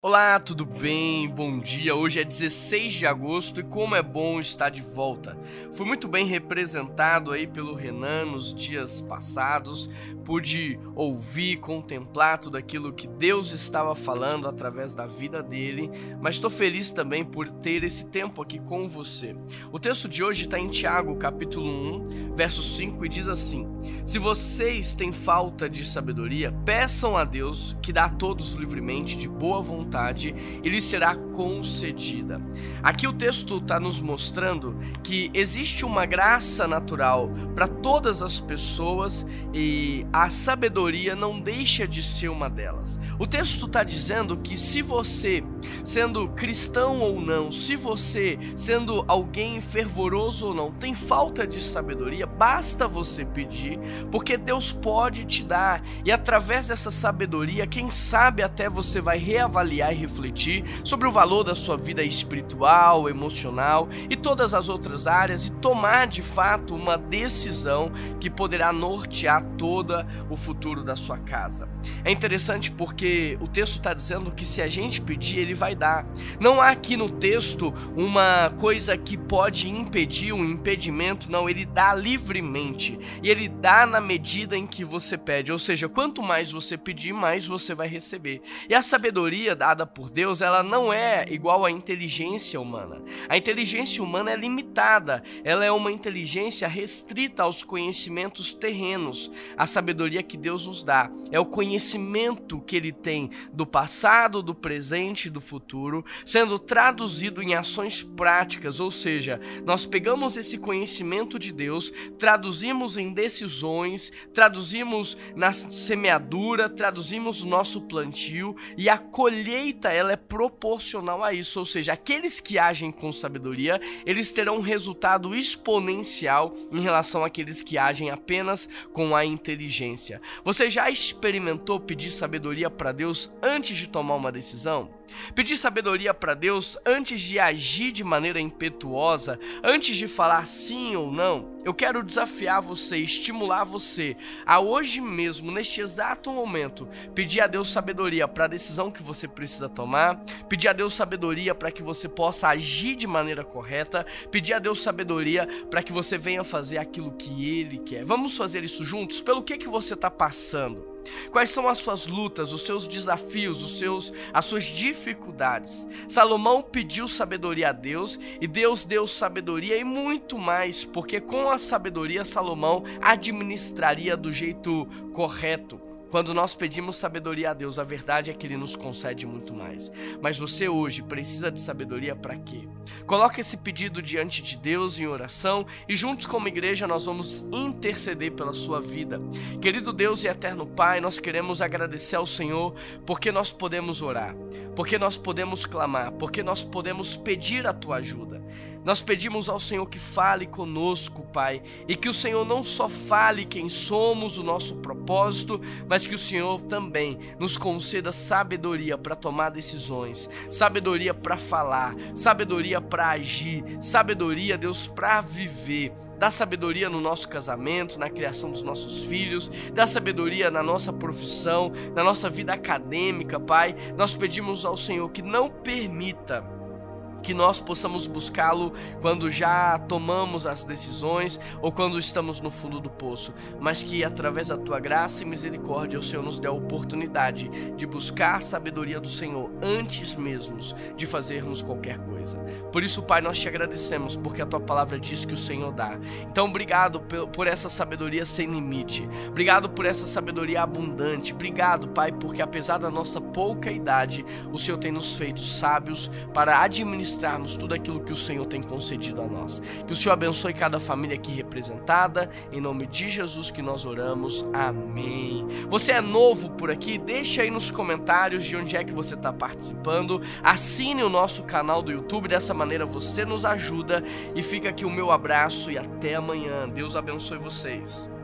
Olá, tudo bem? Bom dia. Hoje é 16 de agosto e como é bom estar de volta. Fui muito bem representado aí pelo Renan nos dias passados. Pude ouvir, contemplar tudo aquilo que Deus estava falando através da vida dele, mas estou feliz também por ter esse tempo aqui com você. O texto de hoje está em Tiago, capítulo 1, verso 5 e diz assim: Se vocês têm falta de sabedoria, peçam a Deus que dá a todos livremente de boa vontade vontade e lhe será concedida. Aqui o texto está nos mostrando que existe uma graça natural para todas as pessoas e a sabedoria não deixa de ser uma delas. O texto está dizendo que se você, sendo cristão ou não, se você, sendo alguém fervoroso ou não, tem falta de sabedoria, basta você pedir, porque Deus pode te dar e através dessa sabedoria, quem sabe até você vai reavaliar avaliar e refletir sobre o valor da sua vida espiritual, emocional e todas as outras áreas e tomar de fato uma decisão que poderá nortear todo o futuro da sua casa. É interessante porque o texto está dizendo que se a gente pedir, ele vai dar. Não há aqui no texto uma coisa que pode impedir, um impedimento, não, ele dá livremente e ele dá na medida em que você pede, ou seja, quanto mais você pedir, mais você vai receber. E a sabedoria da por Deus, ela não é igual à inteligência humana. A inteligência humana é limitada, ela é uma inteligência restrita aos conhecimentos terrenos. A sabedoria que Deus nos dá é o conhecimento que ele tem do passado, do presente e do futuro, sendo traduzido em ações práticas, ou seja, nós pegamos esse conhecimento de Deus, traduzimos em decisões, traduzimos na semeadura, traduzimos no nosso plantio e a colheita ela é proporcional a isso, ou seja, aqueles que agem com sabedoria, eles terão um resultado exponencial em relação àqueles que agem apenas com a inteligência. Você já experimentou pedir sabedoria para Deus antes de tomar uma decisão? Pedir sabedoria para Deus antes de agir de maneira impetuosa, antes de falar sim ou não, eu quero desafiar você, estimular você a hoje mesmo, neste exato momento, pedir a Deus sabedoria para a decisão que você precisa tomar, pedir a Deus sabedoria para que você possa agir de maneira correta, pedir a Deus sabedoria para que você venha fazer aquilo que Ele quer. Vamos fazer isso juntos? Pelo que, que você está passando? Quais são as suas lutas, os seus desafios, os seus, as suas dificuldades? Salomão pediu sabedoria a Deus e Deus deu sabedoria e muito mais, porque com a sabedoria Salomão administraria do jeito correto. Quando nós pedimos sabedoria a Deus, a verdade é que Ele nos concede muito mais. Mas você hoje precisa de sabedoria para quê? Coloque esse pedido diante de Deus em oração e juntos como igreja nós vamos interceder pela sua vida. Querido Deus e eterno Pai, nós queremos agradecer ao Senhor porque nós podemos orar, porque nós podemos clamar, porque nós podemos pedir a tua ajuda. Nós pedimos ao Senhor que fale conosco, Pai, e que o Senhor não só fale quem somos, o nosso propósito, mas que o Senhor também nos conceda sabedoria para tomar decisões, sabedoria para falar, sabedoria para agir, sabedoria, Deus, para viver dá sabedoria no nosso casamento, na criação dos nossos filhos, dá sabedoria na nossa profissão, na nossa vida acadêmica, Pai. Nós pedimos ao Senhor que não permita que nós possamos buscá-lo quando já tomamos as decisões ou quando estamos no fundo do poço, mas que através da tua graça e misericórdia o Senhor nos dê a oportunidade de buscar a sabedoria do Senhor antes mesmo de fazermos qualquer coisa. Por isso, Pai, nós te agradecemos porque a tua palavra diz que o Senhor dá. Então, obrigado por essa sabedoria sem limite. Obrigado por essa sabedoria abundante. Obrigado, Pai, porque apesar da nossa pouca idade, o Senhor tem nos feito sábios para administrar administrarmos tudo aquilo que o Senhor tem concedido a nós. Que o Senhor abençoe cada família aqui representada. Em nome de Jesus que nós oramos. Amém. Você é novo por aqui? Deixa aí nos comentários de onde é que você está participando. Assine o nosso canal do YouTube. Dessa maneira você nos ajuda. E fica aqui o meu abraço e até amanhã. Deus abençoe vocês.